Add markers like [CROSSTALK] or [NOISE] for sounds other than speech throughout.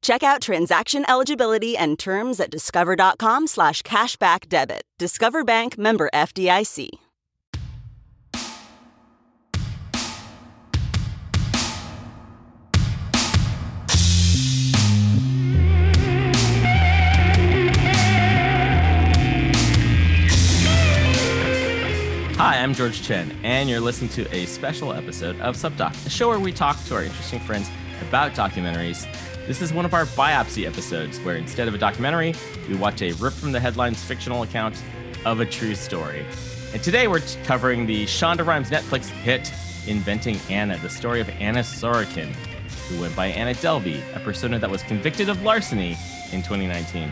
Check out transaction eligibility and terms at discover.com slash cashback debit. Discover Bank member FDIC. Hi, I'm George Chen, and you're listening to a special episode of Subdoc, a show where we talk to our interesting friends about documentaries this is one of our biopic episodes where instead of a documentary, we watch a rip from the headlines fictional account of a true story. And today we're covering the Shonda Rhimes Netflix hit Inventing Anna, the story of Anna Sorokin, who went by Anna Delvey, a persona that was convicted of larceny in 2019.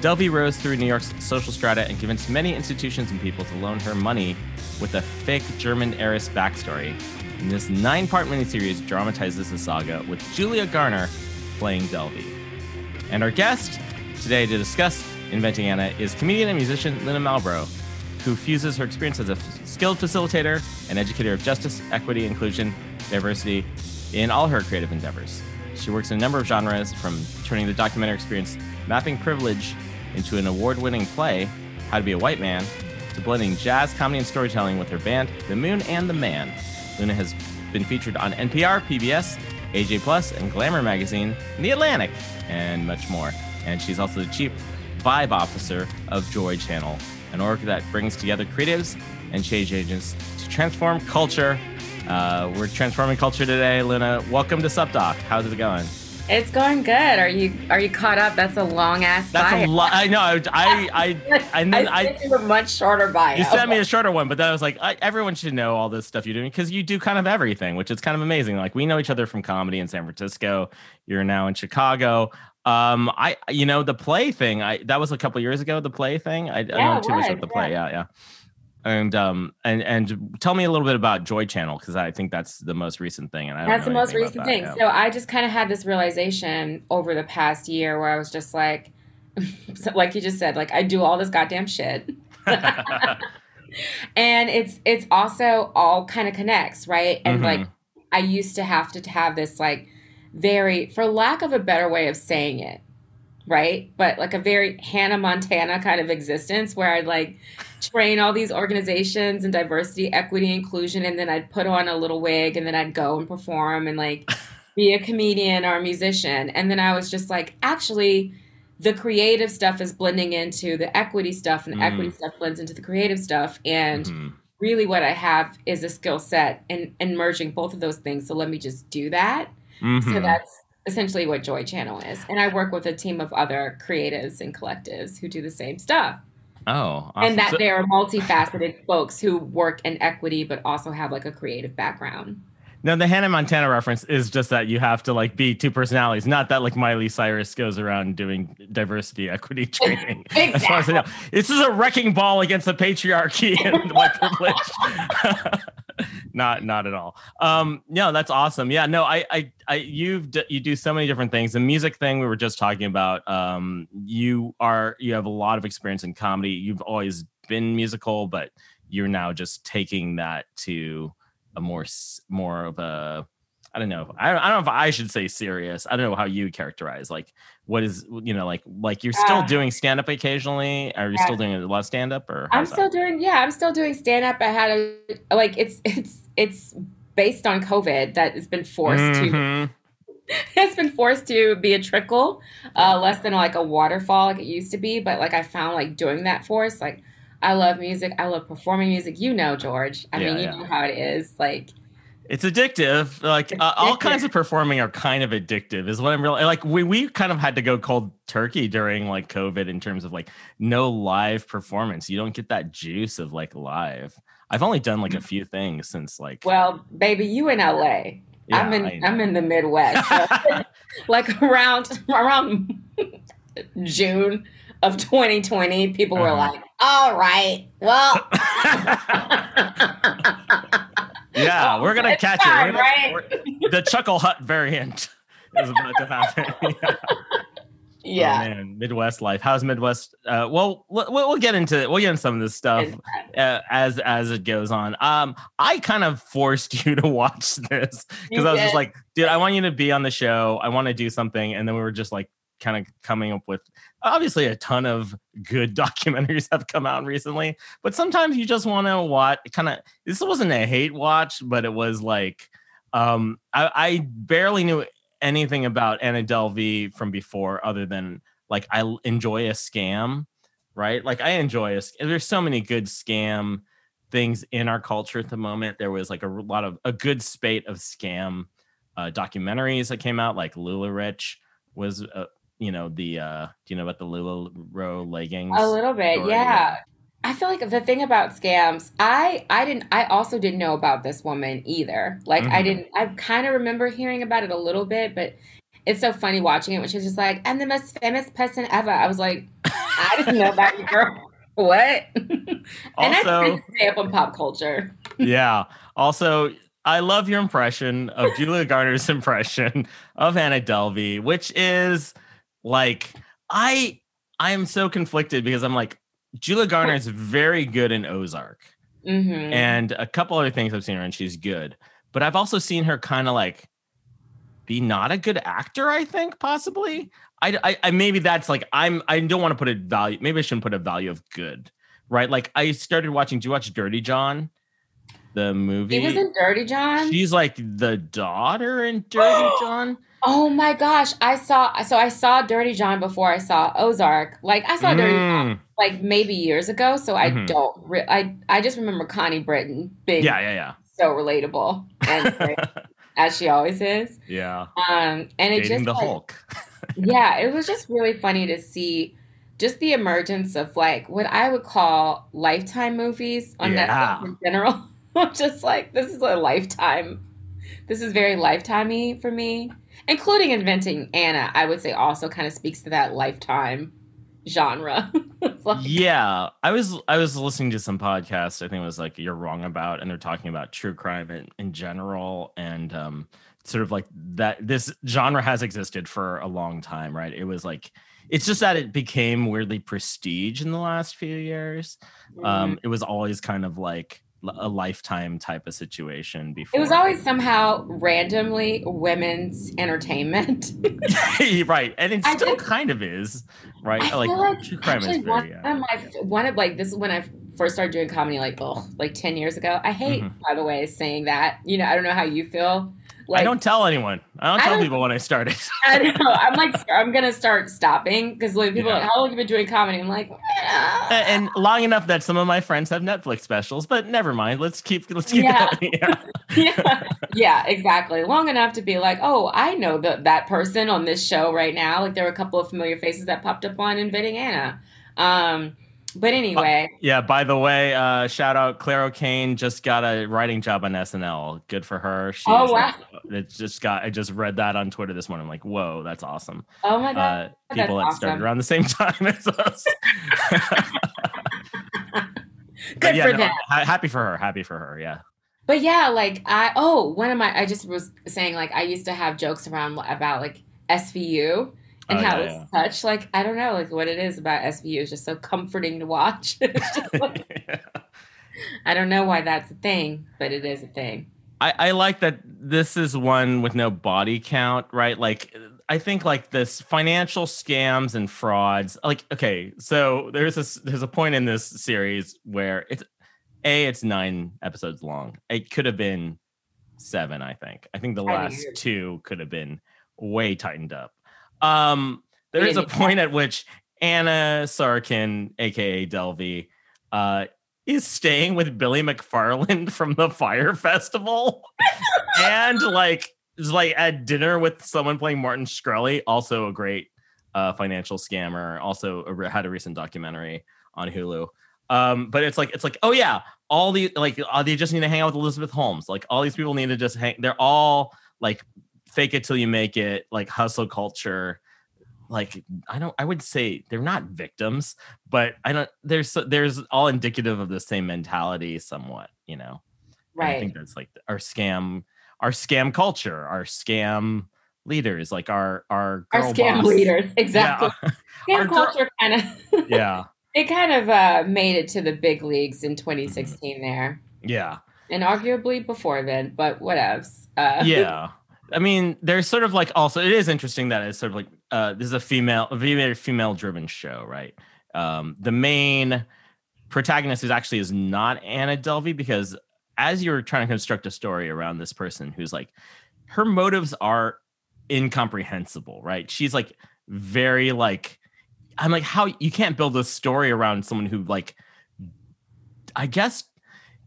Delvey rose through New York's social strata and convinced many institutions and people to loan her money with a fake German heiress backstory. And this nine part miniseries dramatizes the saga with Julia Garner playing Delvey. And our guest today to discuss Inventing Anna is comedian and musician Luna Malbroux, who fuses her experience as a f- skilled facilitator and educator of justice, equity, inclusion, diversity in all her creative endeavors. She works in a number of genres, from turning the documentary experience Mapping Privilege into an award winning play, How to Be a White Man, to blending jazz, comedy, and storytelling with her band, The Moon and the Man. Luna has been featured on NPR, PBS, AJ Plus, and Glamour Magazine, and The Atlantic, and much more. And she's also the chief vibe officer of Joy Channel, an org that brings together creatives and change agents to transform culture. Uh, we're transforming culture today. Luna, welcome to Subdoc. How's it going? It's going good. Are you are you caught up? That's a long ass. That's bio. a lot. I know. I I [LAUGHS] I, and then I, I a much shorter bio. You sent me a shorter one, but then I was like, I, everyone should know all this stuff you're doing because you do kind of everything, which is kind of amazing. Like we know each other from comedy in San Francisco. You're now in Chicago. Um, I you know the play thing. I that was a couple years ago. The play thing. I, yeah, I don't know too much about the play. Yeah, yeah and um and and tell me a little bit about joy channel because i think that's the most recent thing and I that's the most recent thing so i just kind of had this realization over the past year where i was just like [LAUGHS] like you just said like i do all this goddamn shit [LAUGHS] and it's it's also all kind of connects right and mm-hmm. like i used to have to have this like very for lack of a better way of saying it right? But like a very Hannah Montana kind of existence where I'd like train all these organizations and diversity, equity, inclusion, and then I'd put on a little wig and then I'd go and perform and like [LAUGHS] be a comedian or a musician. And then I was just like, actually, the creative stuff is blending into the equity stuff, and the mm. equity stuff blends into the creative stuff. And mm-hmm. really, what I have is a skill set in, in merging both of those things. So let me just do that. Mm-hmm. So that's essentially what Joy Channel is. And I work with a team of other creatives and collectives who do the same stuff. Oh, awesome. and that so- they are multifaceted folks who work in equity but also have like a creative background. No, the Hannah Montana reference is just that you have to like be two personalities, not that like Miley Cyrus goes around doing diversity [LAUGHS] equity [LAUGHS] training. exactly. This is a wrecking ball against the patriarchy [LAUGHS] and white privilege. [LAUGHS] not not at all. Um, no, that's awesome. Yeah, no, I, I, I, you've d- you do so many different things. The music thing we were just talking about. Um, you are you have a lot of experience in comedy. You've always been musical, but you're now just taking that to a more more of a I don't know. I don't, I don't know if I should say serious. I don't know how you characterize like what is you know like like you're still uh, doing stand up occasionally. Are you yeah. still doing a lot of stand up or? I'm still that? doing yeah. I'm still doing stand up. I had a like it's it's it's based on COVID that has been forced mm-hmm. [LAUGHS] to. it's been forced to be a trickle, uh, less than like a waterfall like it used to be. But like I found like doing that force like I love music. I love performing music. You know, George. I yeah, mean, you yeah. know how it is. Like it's addictive. Like it's uh, all kinds of performing are kind of addictive. Is what I'm really like. We we kind of had to go cold turkey during like COVID in terms of like no live performance. You don't get that juice of like live. I've only done like a mm. few things since like. Well, baby, you in LA. Yeah, I'm in I'm in the Midwest. So [LAUGHS] [LAUGHS] like around around June of 2020, people uh-huh. were like, All right. Well. [LAUGHS] yeah, we're gonna catch it. Gonna- right? the Chuckle Hut variant [LAUGHS] is about to happen. yeah. [LAUGHS] yeah. Oh, man, Midwest life. How's Midwest? Uh, well, we'll we'll get into it. we'll get into some of this stuff uh, as as it goes on. Um, I kind of forced [LAUGHS] you to watch this because I was just like, dude, I want you to be on the show. I want to do something, and then we were just like, kind of coming up with obviously a ton of good [LAUGHS] documentaries have come out recently, but sometimes you just want to watch. Kind of, this wasn't a hate watch, but it was like, um, I, I barely knew anything about Anna Delvey from before, other than like I enjoy a scam, right? Like I enjoy a. There's so many good scam things in our culture at the moment. There was like a lot of a good spate of scam uh, documentaries that came out, like LuLaRich was, uh, you know, the uh, do you know about the Row leggings? A little bit, story? yeah. I feel like the thing about scams, I I didn't I also didn't know about this woman either. Like I Mhm. didn't I kind of remember hearing about it a little bit, but it's so funny watching it when she's just like, I'm the most famous person ever. I was like, I didn't know about you, girl. [LAUGHS] What? [LAUGHS] and Also- stay up on pop culture. yeah. [LAUGHS] Also, I love your impression of Julia Garner's impression of Anna Delvey, which is like I I am so conflicted because I'm like Julia Garner is very good in Ozark, hmm and a couple other things I've seen her and she's good. But I've also seen her kind of like be not a good actor. I think possibly. I, I, I maybe that's like I'm I don't want to put a value. Maybe I shouldn't put a value of good, right? Like I started watching. Do you watch Dirty John? The movie. He was in Dirty John. She's like the daughter in [GASPS] Dirty John. Oh my gosh, I saw so I saw Dirty John before I saw Ozark. Like I saw Dirty John Mm. like maybe years ago, so I Mhm. don't re- I I just remember Connie Britton being Yeah, yeah, yeah so relatable and [LAUGHS] great, as she always is. yeah. Um and it Dating just the like, Hulk. [LAUGHS] yeah, it was just really funny to see just the emergence of like what I would call lifetime movies on Yeah. Netflix in general. [LAUGHS] I'm just like, this is a lifetime. This is very lifetimey for me, including inventing Anna. I would say also kind of speaks to that lifetime genre. [LAUGHS] Like, yeah, I was I was listening to some podcast. I think it was like "You're Wrong About," and they're talking about true crime in, in general, and um, sort of like that. This genre has existed for a long time, right? It was like it's just that it became weirdly prestige in the last few years. mm-hmm. Um, it was always kind of like a lifetime type of situation before. it was always somehow randomly women's entertainment. [LAUGHS] right, and it I still just- kind of is, right? I like, like true crime is one very. of my one of like this is when I first started doing comedy like oh like ten years ago. I hate Mhm. by the way saying that. You know I don't know how you feel. Like I don't tell anyone. I don't I tell don't- people when I started. [LAUGHS] I know I'm like I'm gonna start stopping because like people are like how long have you been doing comedy? I'm like "Ah." And long enough that some of my friends have Netflix specials, but never mind. Let's keep let's keep Yeah. going. [LAUGHS] Yeah. yeah, yeah, exactly. Long enough to be like, oh, I know that that person on this show right now. Like there were a couple of familiar faces that popped up on Inventing Anna. Um, but anyway, Yeah, by the way, uh, shout out Claire O'Kane just got a writing job on SNL. Good for her. She Oh, wow. like, it just got I just read that on Twitter this morning. I'm like, whoa, that's awesome. oh my god, Uh, people that that's started awesome. around the same [LAUGHS] time as us. [LAUGHS] good yeah, for no, them. ha- happy for her. Happy for her. Yeah. But yeah, like I oh one of my I just was saying like I used to have jokes around about like SVU and Oh, how yeah, it's such like I don't know like what it is about SVU is just so comforting to watch. [LAUGHS] [LAUGHS] Like- I don't know why that's a thing, but it is a thing. I, I like that this is one with no body count, right? Like I think like this financial scams and frauds. Like, okay, so there's this there's a point in this series where it's a it's nine episodes long. It could have been seven, I think. I think the last two could have been way tightened up. Um there is a point at which Anna Sorokin, aka Delvey, uh, is staying with Billy McFarland [LAUGHS] from the Fyre Festival, [LAUGHS] and like is like at dinner with someone playing Martin Shkreli, also a great uh, financial scammer. Also a had a recent documentary on Hulu. Um, but it's like it's like oh yeah, all the like uh, they just need to hang out with Elizabeth Holmes. Like all these people need to just hang. They're all like fake it till you make it, like hustle culture like I don't I would say they're not victims, but I don't there's there's all indicative of the same mentality somewhat, you know. Right. I think that's like our scam our scam culture, our scam leaders, like our our our scam boss. leaders. [LAUGHS] Exactly. [LAUGHS] [LAUGHS] Yeah. Scam culture kind of yeah. it kind of uh, made it to the big leagues Mm-hmm. in 2016 there. Yeah. And arguably before then, but whatevs. Uh, yeah i mean there's sort of like also it is interesting that it's sort of like uh this is a female a very female driven show right? Um the main protagonist is actually is not anna delvey because as you're trying to construct a story around this person who's like her motives are incomprehensible right? She's like very like i'm like how you can't build a story around someone who like i guess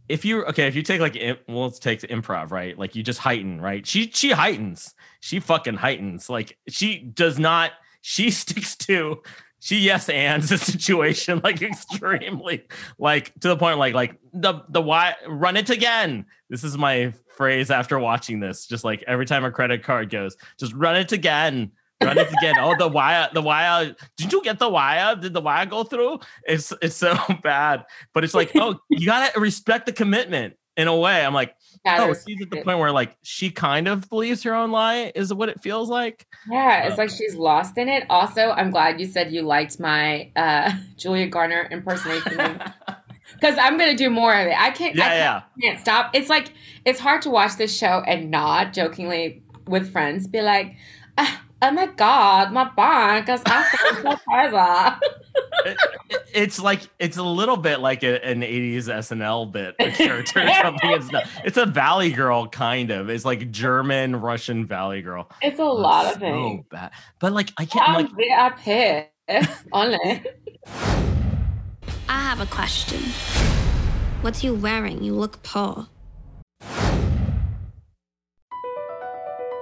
if you okay, if you take like well, let's take improv, right? Like you just heighten, right? She she heightens, she fucking heightens. Like she does not. She [LAUGHS] sticks to. She yes ands the situation [LAUGHS] like extremely, like to the point like like the the why run it again. This is my phrase after watching this. Just like every time a credit card goes, just run it again. Run it again. Oh, the wire, the wire. Did you get the wire? Did the wire go through? It's it's so [LAUGHS] bad. But it's like, oh, you gotta respect the commitment in a way. I'm like, gotta oh, she's at the point where like she kind of believes her own lie, is what it feels like. Yeah, it's like she's lost in it. Also, I'm glad you said you liked my uh, [LAUGHS] Julia Garner impersonation because [LAUGHS] I'm gonna do more of it. I can't. I yeah, can't, yeah. can't stop. It's like it's hard to watch this show and not jokingly with friends be like, "Ah, "Oh my god, my bank is after surprise." It- it- it's like it's a little bit like a, an 80s SNL bit a character or something. It's not. [LAUGHS] It's a Valley Girl kind of. It's like German Russian Valley Girl. It's a lot of so things. bad. But like I can't. I'm I'm like VIP [LAUGHS] only. I have a question. What are you wearing? You look poor.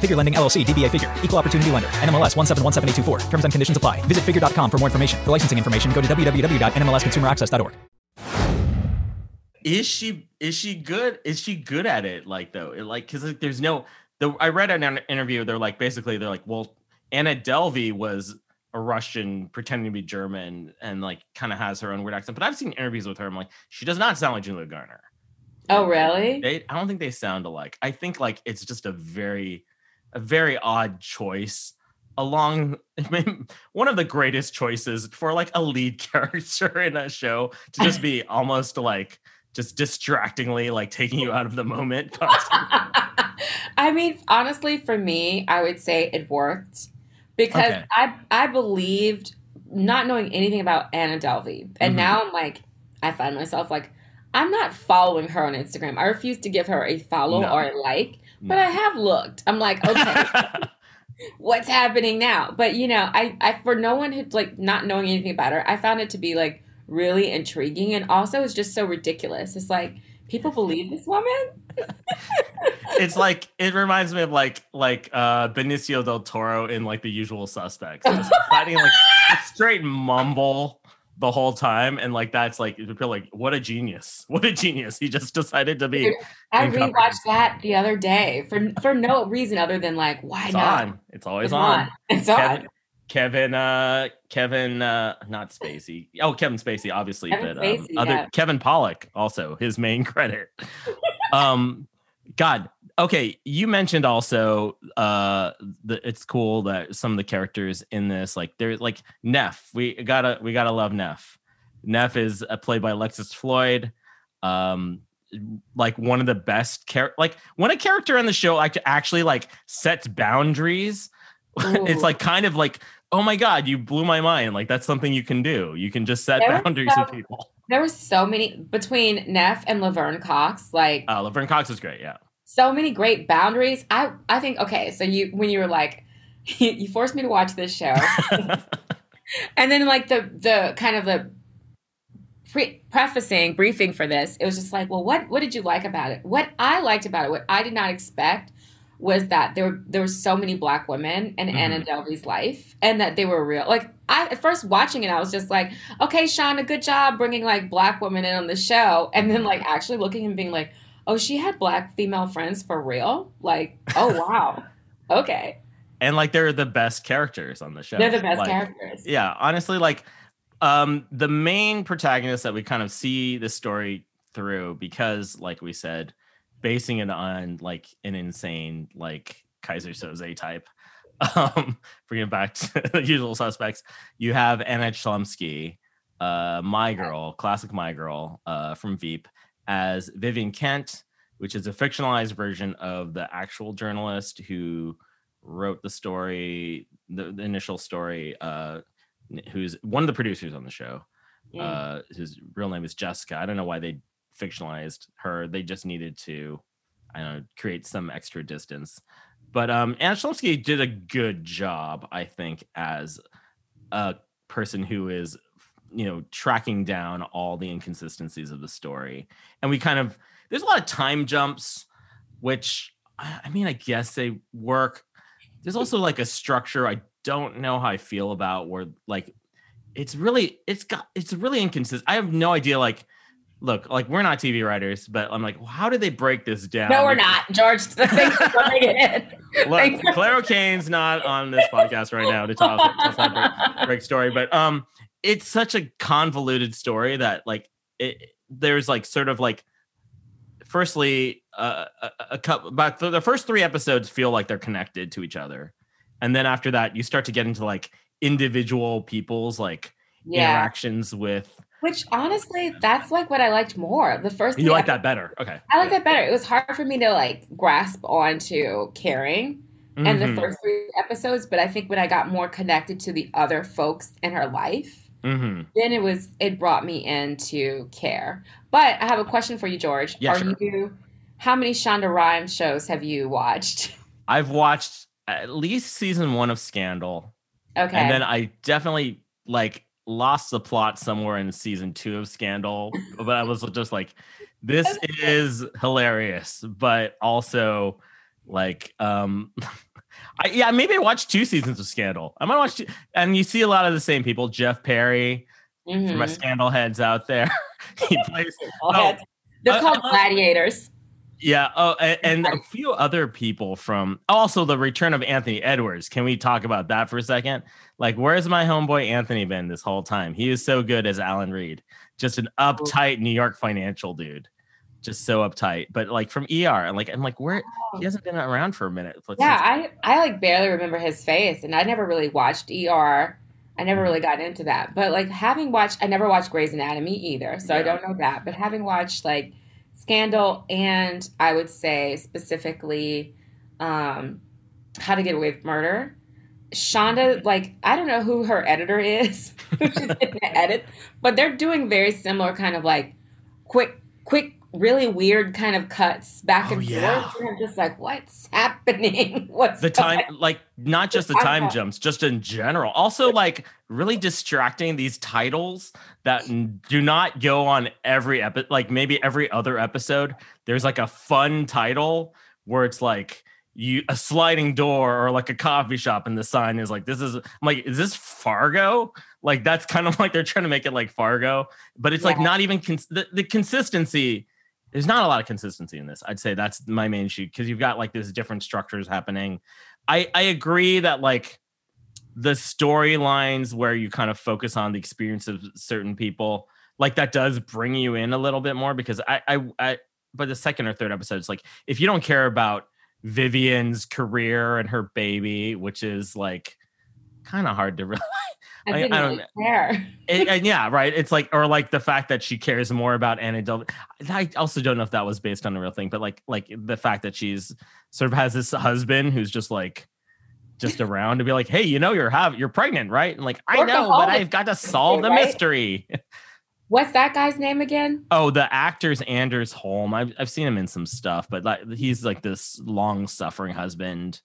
Figure Lending LLC DBA Figure. Equal Opportunity Lender. NMLS 1717824. Terms and conditions apply. Visit figure.com for more information. For licensing information, go to www.nmlsconsumeraccess.org. is she is she good is she good at it like though it, like because like, there's no the i read an interview they're like basically they're like well anna delvey was a russian pretending to be german and like kind of has her own weird accent but i've seen interviews with her i'm like she does not sound like julia garner Oh, really? they i don't think they sound alike i think like it's just a very a very odd choice along [LAUGHS] I mean, one of the greatest choices for like a lead [LAUGHS] character in a show to just be [LAUGHS] almost like just distractingly like taking you out of the moment I mean, honestly, for me, I would say it worked because Okay. I I believed not knowing anything about Anna Delvey, and Mhm. now I'm like, I find myself like, I'm not following her on Instagram. I refuse to give her a follow No. or a like, but I have looked. I'm like, okay, [LAUGHS] what's happening now? But you know, I, I for no one who's like not knowing anything about her, I found it to be like really intriguing, and also it's just so ridiculous. It's like people believe this woman. [LAUGHS] it's like it reminds me of like like uh Benicio del Toro in like the usual suspects. Just fighting like a straight mumble the whole time, and like that's like you feel like what a genius, [LAUGHS] what a genius. He just decided to be. Dude, I rewatched that the other day for for no reason other than like why It's not? on. It's always It's on. on. It's on. Kevin, Kevin, uh, Kevin, uh, not Spacey. Oh, Kevin Spacey, obviously, Kevin but um, Spacey, other yeah. Kevin Pollak also his main [LAUGHS] credit. um, God, okay. You mentioned also uh, the it's cool that some of the characters in this, like they're like Neff. We gotta we gotta love Neff. Neff is uh, played by Alexis Floyd. Um, like one of the best char- like when a character in the show like actually like sets boundaries [LAUGHS] it's like kind of like oh my god you blew my mind like that's something you can do you can just set There was boundaries with people There were so many between Neff and Laverne Cox, like uh laverne cox is great yeah so many great boundaries. I I think okay, so you when you were like [LAUGHS] you forced me to watch this show, [LAUGHS] and then like the the kind of the pre- prefacing briefing for this, it was just like, well, what what did you like about it? What I liked about it, what I did not expect was that there were there were so many black women in mm-hmm. Anna Delvey's life, and that they were real. Like I at first watching it, I was just like, okay, Shonda, good job bringing like black women in on the show, and then like actually looking and being like, oh, she had black female friends for real. Like, oh wow, [LAUGHS] okay, and like they're the best characters on the show. They're the best Like, characters. yeah honestly like um the main protagonist that we kind of see the story through because like we said basing it on like an insane like keyser soze type [LAUGHS] um bringing back to [LAUGHS] the usual suspects you have anna chlumsky uh my girl classic my girl uh from veep as vivian kent which is a fictionalized version of the actual journalist who wrote the story the, the initial story uh who's one of the producers on the show Mm. uh whose real name is jessica. I don't know why they fictionalized her. They just needed to i don't know create some extra distance. But um anna did a good job i think as a person who is you know tracking down all the inconsistencies of the story and we kind of there's a lot of time jumps which i mean i guess they work there's also like a structure i don't know how i feel about where like it's really it's got it's really inconsistent i have no idea like look like we're not tv writers but i'm like well, how did they break this down No, we're not, George. [LAUGHS] Thanks for bringing it in. Look, Claire O'Kane's not on this podcast right now to talk tell us that break, break story, but um, it's such a convoluted story that like it, there's like sort of like, firstly, uh, a, a couple, about the, the first three episodes feel like they're connected to each other, and then after that, you start to get into like individual people's like Yeah. interactions with. Which honestly, that's like what I liked more. The first You like that better? Okay. I like that better. It was hard for me to like grasp onto caring and the Mhm. first three episodes, but I think when I got more connected to the other folks in her life, Mm-hmm. then it was it brought me into care. But I have a question for you, George. Yeah, Are sure. you how many Shonda Rhimes shows have you watched? [LAUGHS] I've watched at least season one of Scandal. Okay. And then I definitely like lost the plot somewhere in season two of Scandal, but I was just like, this [LAUGHS] is hilarious, but also like, um, [LAUGHS] I, yeah, maybe I watched two seasons of Scandal. I might watch, two, and you see a lot of the same people. Jeff Perry, for my. Mm-hmm. Scandal heads out there, [LAUGHS] he plays. [LAUGHS] Oh. They're I- called love- gladiators. Yeah. Oh, and, and a few other people from also the return of Anthony Edwards. Can we talk about that for a second? Like, where's my homeboy Anthony been this whole time? He is so good as Alan Reed, just an mm-hmm. uptight New York financial dude, just so uptight. But like from ER, and like I'm like, where he hasn't been around for a minute. Like- Yeah, I I like barely remember his face, and I never really watched ER. I never really got into that, but like having watched, I never watched Grey's Anatomy either, so I don't know that. But having watched like Scandal, and I would say specifically, um, How to Get Away with Murder. Shonda, like I don't know who her editor is, who's in the edit, but they're doing very similar kind of like quick, quick, really weird kind of cuts back Oh, and yeah. forth. And I'm just like, what's happening? [LAUGHS] What's the time like not just the time jumps just in general also like really distracting these titles that do not go on every episode like maybe every other episode there's like a fun title where it's like you a sliding door or like a coffee shop and the sign is like this is I'm like is this Fargo like that's kind of [LAUGHS] like they're trying to make it like Fargo but it's like not even cons- the, the consistency there's not a lot of consistency in this. I'd say that's my main issue because you've got like this different structures happening. I I agree that like the storylines where you kind of focus on the experience of certain people like that does bring you in a little bit more because I I, I but the second or third episode it's like if you don't care about Vivian's career and her baby which is like kind of hard to [LAUGHS] really I I- I really don't- care. it, [LAUGHS] and yeah, right. It's like, or like the fact that she cares more about Anna Del. I also don't know if that was based on a real thing, but like, like the fact that she's sort of has this husband who's just like, just around to be like, hey, you know, you're have you're pregnant, right? And like, I know, but I've got to solve the right? mystery. [LAUGHS] What's that guy's name again? Oh, the actor's Anders Holm. I've I've seen him in some stuff, but like he's like this long suffering husband.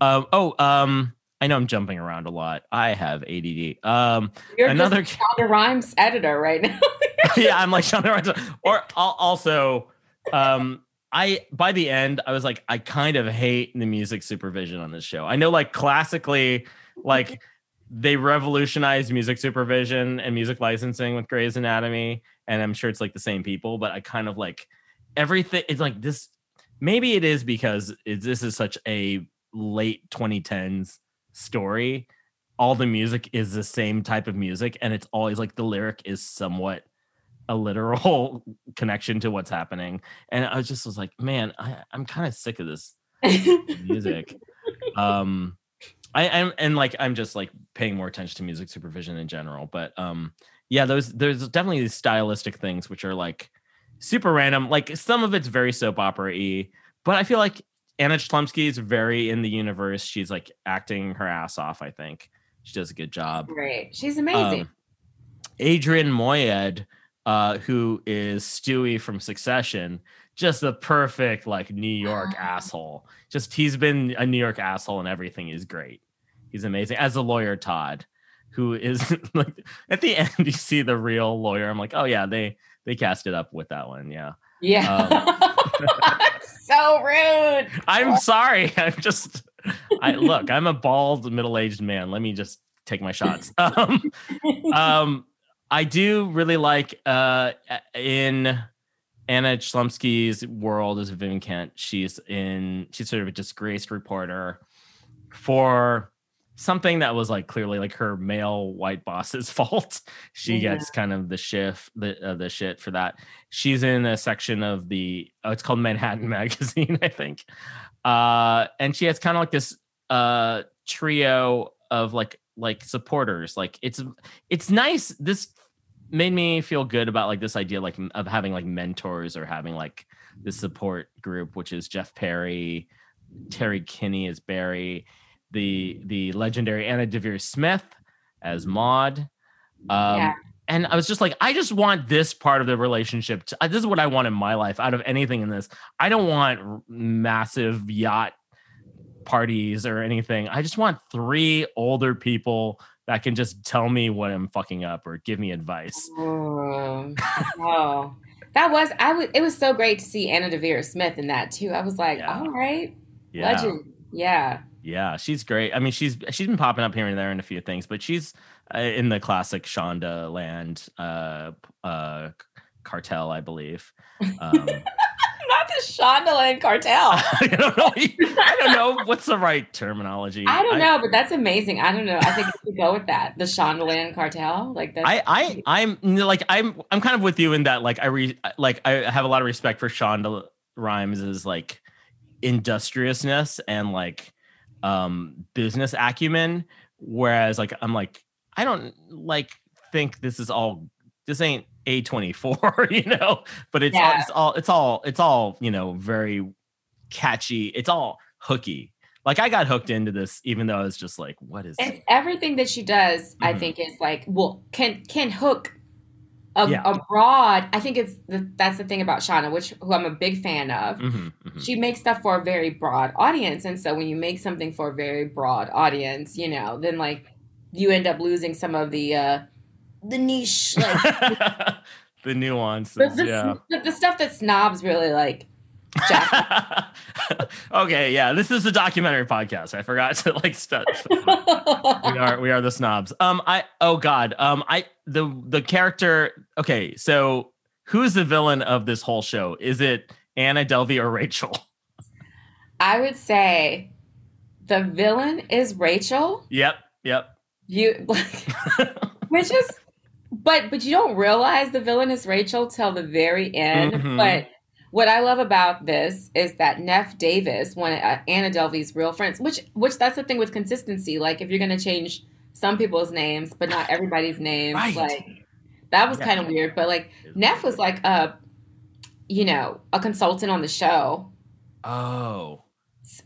Um. Oh. Um. I know I'm jumping around a lot. I have ADD. Um. You're Another- just Shonda Rhimes editor right now. [LAUGHS] [LAUGHS] yeah, I'm like Shonda Rhimes. Or al- also, um, I by the end, I was like, I kind of hate the music supervision on this show. I know, like classically, like they revolutionized music supervision and music licensing with Grey's Anatomy, and I'm sure it's like the same people, but I kind of like everything. It's like this. Maybe it is because it, this is such a late 2010s story. All the music is the same type of music, and it's always like the lyric is somewhat a literal [LAUGHS] connection to what's happening. And I just was like, man, I, I'm kind of sick of this music. [LAUGHS] um, I am and like I'm just like paying more attention to music supervision in general. But um, yeah, those there's definitely these stylistic things which are like super random. Like some of it's very soap opera y, but I feel like Anna Chlumsky is very in the universe. She's like acting her ass off. I think she does a good job. Great. She's amazing. Um, Arian Moayed, uh, who is Stewy from Succession, just the perfect like New York asshole. Just he's been a New York asshole and everything is great. He's amazing. As a lawyer, Todd, who is [LAUGHS] like at the end, you see the real lawyer. I'm like, oh yeah, they they cast it up with that one. Yeah. yeah. [LAUGHS] [LAUGHS] so rude. I'm sorry. [LAUGHS] I'm just I look, I'm a bald middle-aged man. Let me just take my shots. [LAUGHS] Um um I do really like uh in Anna Chlumsky's world as a Vivian Kent. She's in she's sort of a disgraced reporter for something that was like clearly like her male white boss's [LAUGHS] fault. She Yeah. gets kind of the shift the uh, the shit for that. She's in a section of the oh, it's called Manhattan [LAUGHS] Magazine, I think. Uh and she has kind of like this uh trio of like like supporters. Like it's it's nice this made me feel good about like this idea like of having like mentors or having like this support group which is jeff perry terry kinney is barry the the legendary anna deavere smith as maud um Yeah. and i was just like i just want this part of the relationship to, uh, this is what i want in my life out of anything in this i don't want massive yacht parties or anything i just want three older people that can just tell me what i'm fucking up or give me advice Oh, oh. that was I was. It was so great to see Anna Deavere Smith in that too. I was like, Yeah. all right, yeah legend. Yeah, Yeah, she's great. I mean, she's she's been popping up here and there in a few things, but she's uh, in the classic Shondaland uh, uh, cartel, I believe. Um, [LAUGHS] not the Shondaland cartel. [LAUGHS] I don't know. I don't know what's the right terminology. I don't know, but that's amazing. I don't know. I think we go with that. The Shondaland cartel, like that's. I, I I'm like I'm I'm kind of with you in that like I re like I have a lot of respect for Shonda Rhimes' as like industriousness and like um business acumen whereas like I'm like I don't like think this is all this ain't A24 [LAUGHS] you know but it's all it's all it's all it's all you know very catchy it's all hooky like I got hooked into this even though I was just like what is it's everything that she does. I Mhm. think is like well, can can hook. A, Yeah. abroad, I think it's the, that's the thing about Shonda, which who I'm a big fan of. Mhm, mhm. she makes stuff for a very broad audience and so when you make something for a very broad audience you know then like you end up losing some of the uh the niche like [LAUGHS] the nuances the, the, yeah the, the stuff that snobs really like [LAUGHS] okay, yeah, this is a documentary podcast. I forgot to like start. we are we are the snobs. Um, I oh god. Um, I the the character. Okay, so who's the villain of this whole show? Is it Anna Delvey or Rachel? I would say the villain is Rachel. Yep. Yep. You like, [LAUGHS] which is, but but you don't realize the villain is Rachel till the very end. Mhm. But what I love about this is that Neff Davis, one of Anna Delvey's real friends, which which that's the thing with consistency. Like if you're going to change some people's names, but not everybody's names, Right. like that was Yeah. kind of weird. But like Neff was like a, you know, a consultant on the show, Oh,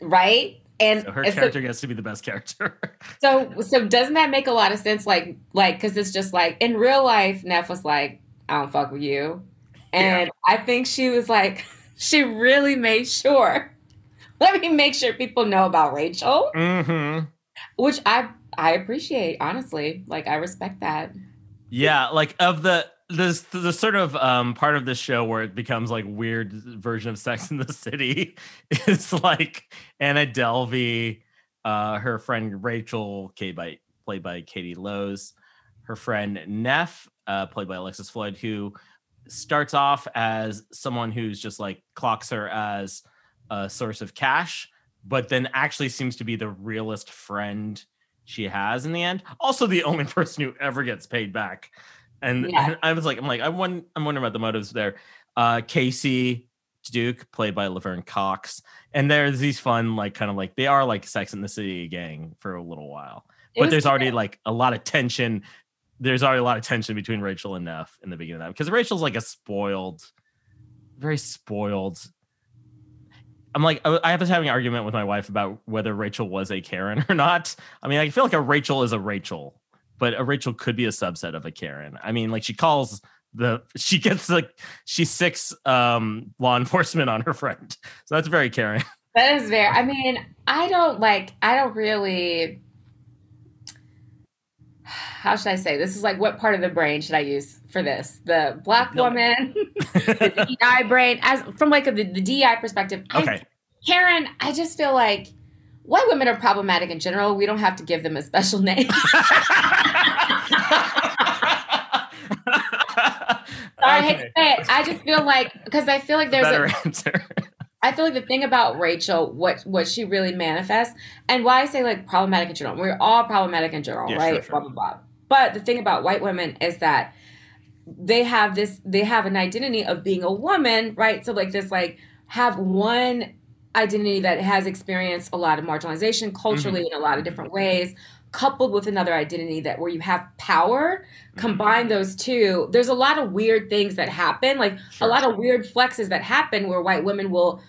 right? And so her and so- character gets to be the best character. [LAUGHS] So so doesn't that make a lot of sense? Like like because it's just like in real life, Neff was like, I don't fuck with you, and I think she was like, [LAUGHS] she really made sure. [LAUGHS] Let me make sure people know about Rachel, mm-hmm. which I I appreciate honestly. Like I respect that. Yeah, like of the the the sort of um part of the show where it becomes like weird version of Sex in the City [LAUGHS] is like Anna Delvey, uh, her friend Rachel, played by played by Katie Lowes, her friend Neff, uh, played by Alexis Floyd, who starts off as someone who's just like clocks her as a source of cash, but then actually seems to be the realest friend she has in the end. Also, the only [LAUGHS] person who ever gets paid back. And, Yeah. and [LAUGHS] I was like, I'm like, I won, I'm wondering about the motives there. Uh, Kacy Duke, played by Laverne Cox, and there's these fun, like, kind of like they are like Sex in the City gang for a little while, It but there's already like a lot of tension. There's already a lot of tension between Rachel and Neff in the beginning of that because Rachel's like a spoiled, very spoiled. I'm like, I was having an argument with my wife about whether Rachel was a Karen or not. I mean, I feel like a Rachel is a Rachel, but a Rachel could be a subset of a Karen. I mean, like she calls the she gets like she sics um law enforcement on her friend. So that's very Karen. That is very. I mean, I don't like. I don't really. How should I say? This is like what part of the brain should I use for this? The black No. woman, [LAUGHS] the [LAUGHS] DI brain, as from like the, the DI perspective. I- Okay. Karen, I just feel like white women are problematic in general. We don't have to give them a special name. [LAUGHS] Sorry, I hate to say it. I just feel like because I feel like there's Better a, answer. I feel like the thing about Rachel, what what she really manifests, and why I say like problematic in general, we're all problematic in general, Yeah, right? sure, sure. Blah blah blah. But the thing about white women is that they have this, they have an identity of being a woman, right? So like this, like have one identity that has experienced a lot of marginalization culturally Mm-hmm. in a lot of different ways coupled with another identity that where you have power Mm-hmm. combine those two there's a lot of weird things that happen like Sure. a lot of weird flexes that happen where white women will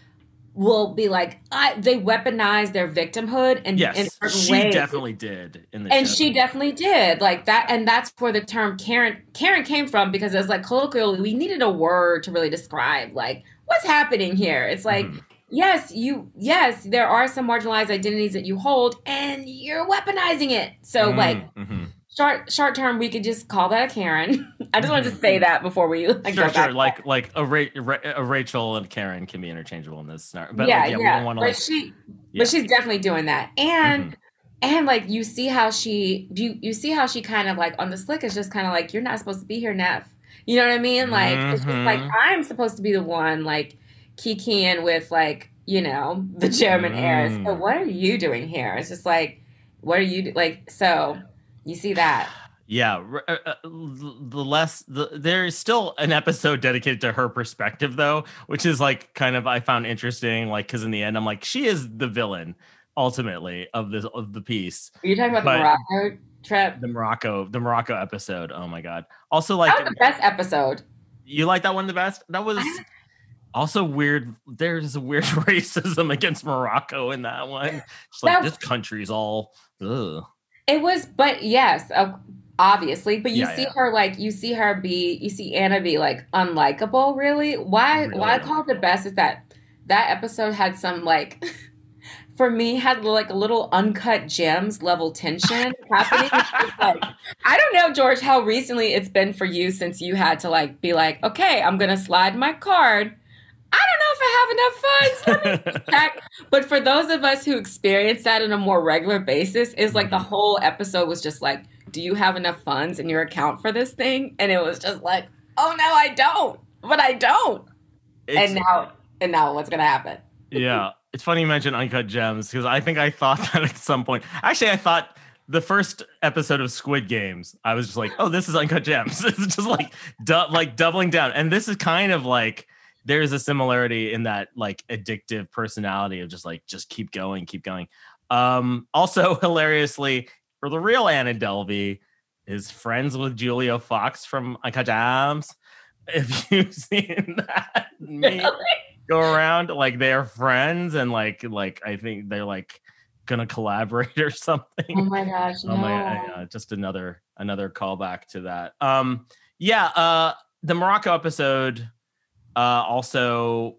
will be like I, they weaponize their victimhood and yes, she ways definitely did in the and show. she definitely did like that and that's where the term karen karen came from because it was like colloquially we needed a word to really describe like what's happening here it's like Mhm. Yes you yes there are some marginalized identities that you hold and you're weaponizing it so Mm, like mhm. short short term we could just call that a karen [LAUGHS] i just wanted to say that before we like, sure, sure. Like, like a, Ra- a Rachel and Karen can be interchangeable in this scenario. But yeah like, yeah, yeah, we don't want to but like. she yeah. but she's definitely doing that and Mhm. and like you see how she you you see how she kind of like on the slick is just kind of like you're not supposed to be here neff you know what i mean like it's just like i'm supposed to be the one like kikiing with like you know the german heirs Mm. but what are you doing here it's just like what are you do- like so you see that Yeah, r- uh, uh, the less the, there is still an episode dedicated to her perspective though, which is like kind of I found interesting. Like, because in the end, I'm like, she is the villain ultimately of this of the piece. are you talking about the morocco trip The Morocco, the Morocco episode. Oh my god! Also, like, the best episode you like that one the best? That was also weird. There's a weird [LAUGHS] racism against Morocco in that one. Just like this country's all. Ugh. It was, but yes, obviously. But you Yeah, see yeah. her like you see her be you see Anna be like unlikable. Really, why? Really? Why I call it the best is that that episode had some like. [LAUGHS] For me, had like a little uncut gems level tension [LAUGHS] happening. Like, I don't know, George, how recently it's been for you since you had to like be like, okay, I'm gonna slide my card. I don't know if I have enough funds. [LAUGHS] Check. But for those of us who experience that on a more regular basis, is like the mm-hmm. whole episode was just like, do you have enough funds in your account for this thing? And it was just like, oh no, I don't. But I don't. It's- and now, and now, what's gonna happen? yeah, it's funny you mentioned Uncut Gems because I think I thought [LAUGHS] that at some point. Actually, I thought the first episode of Squid Games, I was just like, "Oh, this is Uncut Gems." [LAUGHS] it's just like, du- like doubling down, and this is kind of like there's a similarity in that like addictive personality of just like just keep going, keep going. Um, also [LAUGHS] hilariously, for the real Anna Delvey is friends with Julia Fox from Uncut Gems. If [LAUGHS] you've seen that meme go around like they're friends and like like I think they're like gonna collaborate [LAUGHS] or something. Oh my gosh, no. Oh my, uh, just another another callback to that. Um, yeah, uh, the Morocco episode uh, also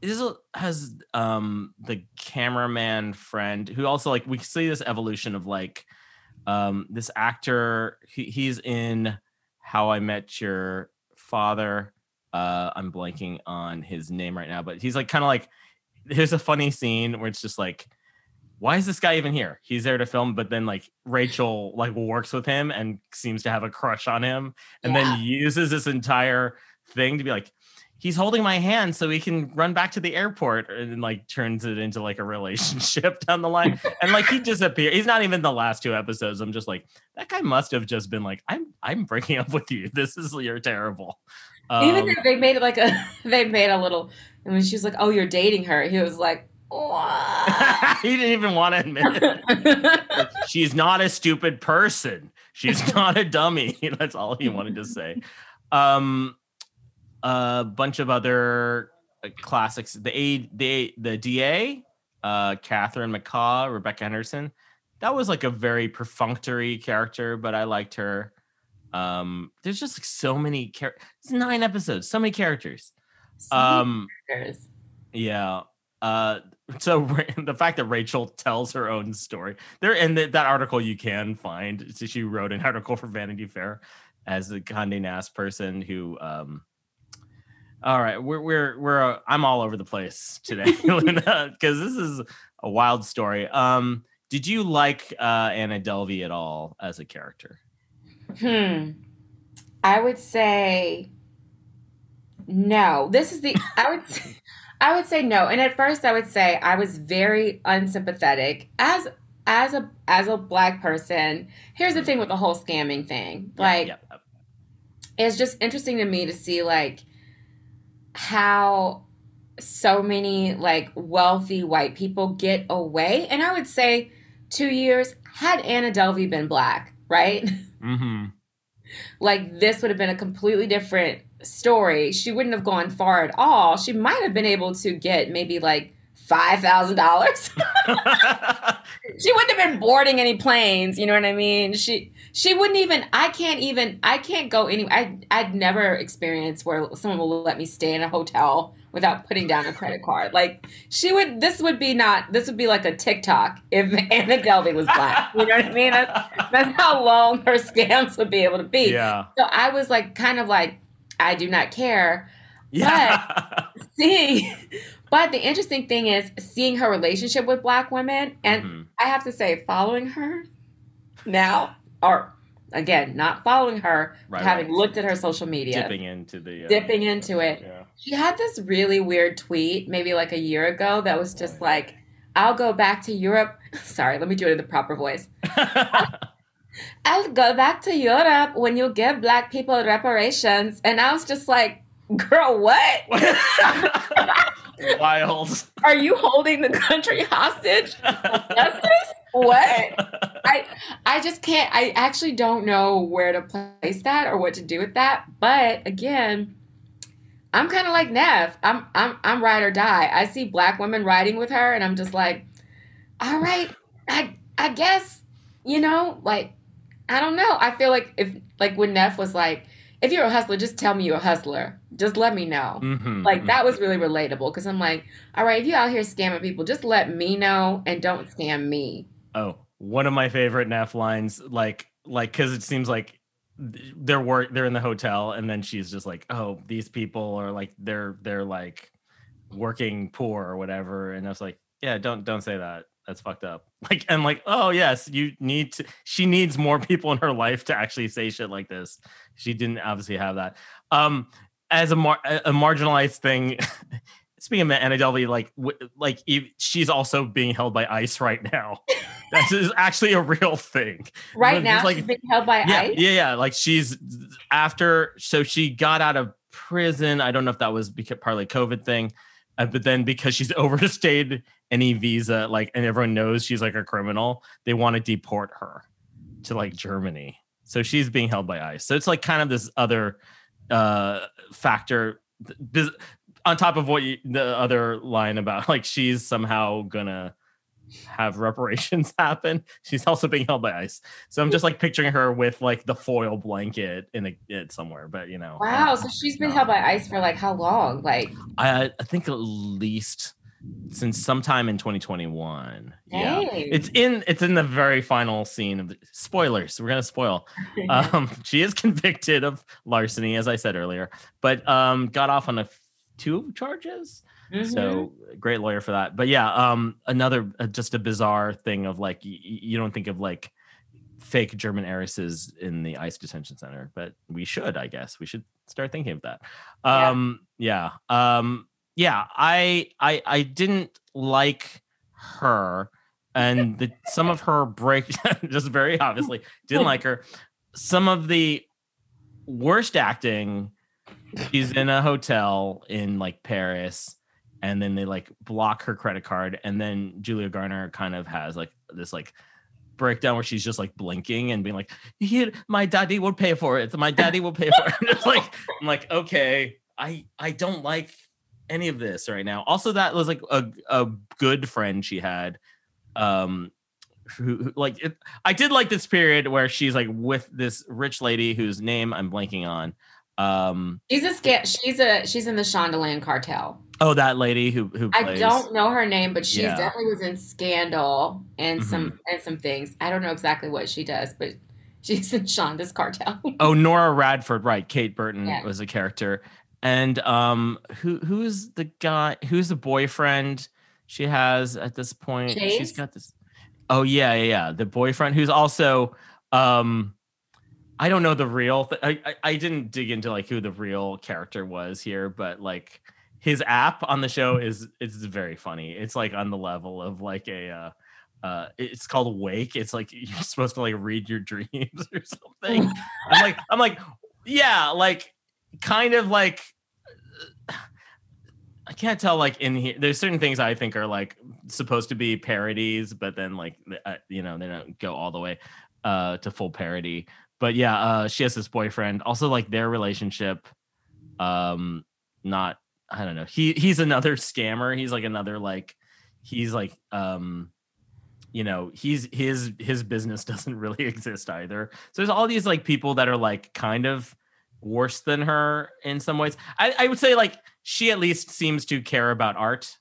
is a- has um the cameraman friend who also like we see this evolution of like um this actor he, he's in How I Met Your Father. Uh, I'm blanking on his name right now, but he's like kind of like there's a funny scene where it's just like why is this guy even here? He's there to film, but then like Rachel like works with him and seems to have a crush on him, and Yeah. then uses this entire thing to be like, he's holding my hand so we can run back to the airport, and like turns it into like a [LAUGHS] relationship down the line, and like he disappears. He's not even the last two episodes. I'm just like that guy must have just been like, I'm I'm breaking up with you. This is you're terrible. Even Um, if they made it like a, [LAUGHS] they made a little. And when she was like, "Oh, you're dating her," he was like, [LAUGHS] he didn't even want to admit it. she's not a stupid person. She's not a dummy. That's all he wanted to say. Um, a bunch of other classics. The A, the the DA, uh, Catherine McCaw, Rebecca Henderson. That was like a very perfunctory character, but I liked her. Um, there's just like so many characters. It's nine episodes, so many characters. So many Um, characters. yeah. Uh, so [LAUGHS] the fact that Rachel tells her own story there, and that that article you can find. So she wrote an [LAUGHS] article for Vanity Fair as the Condé Nast person who. Um, all right, we're we're we're uh, I'm all over the place today, [LAUGHS] because this is a wild story. Um, did you like uh, Anna Delvey at all as a character? Hmm. I would say no. This is the I would say, I would say no. And at first I would say I was very unsympathetic as as a as a black person. Here's the thing with the whole scamming thing. Like yeah, yeah. it's just interesting to me to see like how so many like wealthy white people get away. And I would say two years had Anna Delvey been black, right? [LAUGHS] Mm-hmm. like this would have been a completely different story. She wouldn't have gone far at all. She might have been able to get maybe like five thousand dollars. [LAUGHS] [LAUGHS] she wouldn't have been boarding any planes. You know what I mean? She she wouldn't even. I can't even. I can't go anywhere I I'd never experienced where someone will let me stay in a hotel without putting down a credit card. Like she would. This would be not. This would be like a TikTok if [LAUGHS] Anna Delvey was black. You know what I mean? That's, that's how long her scams would be able to be. yeah, So I was like, kind of like, I do not care. yeah. [LAUGHS] Seeing, but the interesting thing is seeing her relationship with black women, and Mhm. I have to say, following her now, or again, not following her, but Right, having right. looked at her social media, dipping into the uh, dipping into it. Yeah. She had this really weird tweet, maybe like a year ago, that was just like, "I'll go back to Europe." [LAUGHS] Sorry, let me do it in the proper voice. [LAUGHS] I'll go back to Europe when you give black people reparations. And I was just like, girl, what? [LAUGHS] Wild. Are you holding the country hostage? Justice? What? I I just can't I actually don't know where to place that or what to do with that. But again, I'm kind of like Neff. I'm I'm I'm ride or die. I see black women riding with her and I'm just like, all right, I I guess, you know, like I don't know. I feel like if like when Neff was like, if you're a hustler, just tell me you're a hustler. Just let me know. Mhm, Like mhm. that was really relatable because I'm like, all right, if you out here scamming people, just let me know and don't scam me. Oh, one of my favorite Neff lines, like, like, because it seems like they're work, they're in the hotel, and then she's just like, "Oh, these people are like, they're, they're like, working poor or whatever. And I was like, yeah, don't don't say that. That's fucked up. [LAUGHS] Like and like, oh yes, you need to. She needs more people in her life to actually say shit like this. She didn't obviously have that. Um, as a mar- a marginalized thing. [LAUGHS] Speaking of Anna Delvey, like like she's also being held by ICE right now. [LAUGHS] That is actually a real thing. Right now, like- she's being held by yeah, ICE. yeah, yeah. Like she's after, so she got out of prison. I don't know if that was because partly COVID thing, uh, but then because she's [LAUGHS] overstayed any visa, like, and everyone knows she's like a criminal, they want to deport her to like Germany. So she's being held by ICE. So it's like kind of this other uh factor this, on top of what you, the other line about [LAUGHS] like she's somehow gonna have reparations [LAUGHS] happen. She's also being held by ICE. So I'm just like picturing her with like the foil blanket in a, it somewhere, but you know. Wow. So she's been No. held by ICE for like how long? Like, I I think at least since sometime in 2021. Yeah. It's in it's in the very final scene of the spoilers. We're gonna spoil. [LAUGHS] Um she is convicted of larceny, as I said earlier, but um got off on a two charges. Mhm. So great lawyer for that. But yeah, um another uh, just a bizarre thing of like y- you don't think of like fake German heiresses in the ICE detention center, but we should, I guess. We should start thinking of that. Yeah. Um yeah. Um yeah, I I I didn't like her and the some of her break [LAUGHS] just very obviously didn't like her. Some of the worst acting she's in a hotel in like Paris and then they like block her credit card and then Julia Garner kind of has like this like breakdown where she's just like blinking and being like my daddy will pay for it. My daddy will pay for it. I'm [LAUGHS] just like I'm like okay. I I don't like any of this right now. Also that was like a, a good friend she had um who, who like it, I did like this period where she's like with this rich lady whose name I'm blanking on um she's a sca- She's a she's in the Shondaland cartel. Oh, that lady who who I don't know her name, but she Yeah. definitely was in Scandal and some Mm-hmm. and some things. I don't know exactly what she does, but [LAUGHS] she's in Shonda's cartel. Oh, Nora Radford, right? Kate Burton Yeah. was a character, and um, who who's the guy? Who's the boyfriend she has at this point? She's Chase? got this. Oh yeah, yeah, yeah. The boyfriend who's also um. I don't know the real. Th- I, I I didn't dig into like who the real character was here, but like his app on the show is it's very funny. It's like on the level of like a uh, uh it's called Wake. It's like [LAUGHS] you're supposed to like read your dreams [LAUGHS] or something. I'm like I'm like yeah, like kind of like I can't tell like in here there's certain things I think are like supposed to be parodies but then like uh, you know they don't go all the way uh to full parody. But yeah, uh she has this boyfriend. Also like their relationship um not I don't know. He he's another scammer. He's like another like he's like um you know he's his his business [LAUGHS] doesn't really [LAUGHS] exist either so there's all these like people that are like kind of worse than her in some ways i, I would say like she at least seems to care about art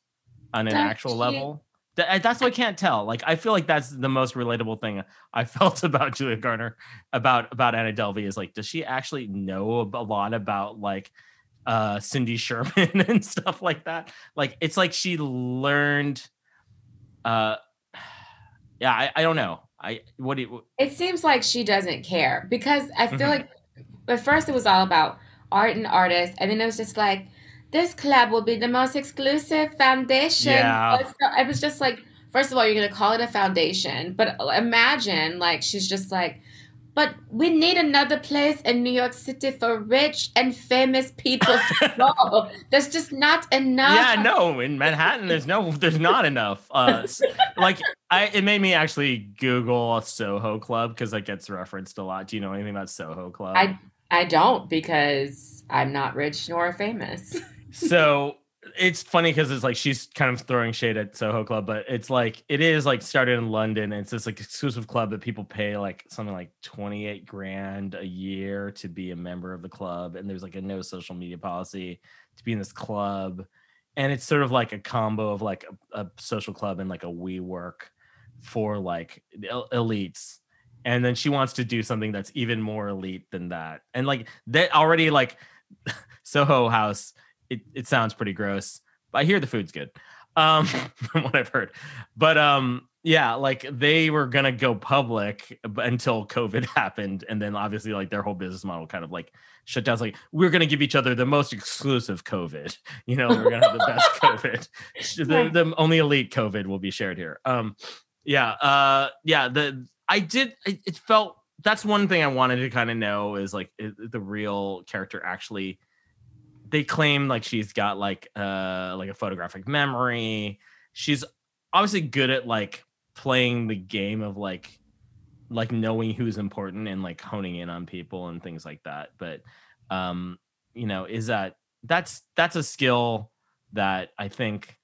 on an actual level Th- that's what i can't tell. Like i feel like that's the most relatable thing i [LAUGHS] felt about julia garner about about anna delvey is like does she actually know a lot about like uh cindy sherman [LAUGHS] and stuff like that? Like it's like she learned uh [SIGHS] yeah i, I don't know. I what do you It seems like she doesn't care because I feel Mhm. like at first it was all about art and artists, and then it was just like this club will be the most exclusive foundation. Yeah. It was just like, first of all, you're gonna call it a foundation, but imagine like she's just like. But we need another place in New York City for rich and famous people to [LAUGHS] go. There's just not enough. yeah no in manhattan there's no there's not enough uh like i it made me actually google a soho club because that gets referenced a lot do you know anything about soho club I I don't because I'm not rich nor famous. [LAUGHS] so it's funny because it's like she's kind of throwing shade at Soho Club, but it's like it is like started in London. It's this like exclusive club that people pay like something like twenty eight grand a year to be a member of the club, and there's like a no social media policy to be in this club, and it's sort of like a combo of like a, a social club and like a WeWork for like el- elites. And then she wants to do something that's even more elite than that, and like that already like [LAUGHS] Soho House it, it sounds pretty gross I hear the food's good. Um, [LAUGHS] from what I've heard, but um, yeah, like they were gonna go public until COVID [LAUGHS] happened, and then obviously like their whole business model kind of like shut down. It's like we're gonna give each other the most exclusive COVID. [LAUGHS] You know, we're gonna have the best COVID. The, the only elite COVID will be shared here. Um, yeah, uh, yeah. The I did. It, it felt that's one thing I wanted to kind of know is like the real character actually. They claim like she's got like uh like a photographic memory. She's obviously good at like playing the game of like like knowing who's important and like honing in on people and things like that but um you know is that that's that's a skill that i think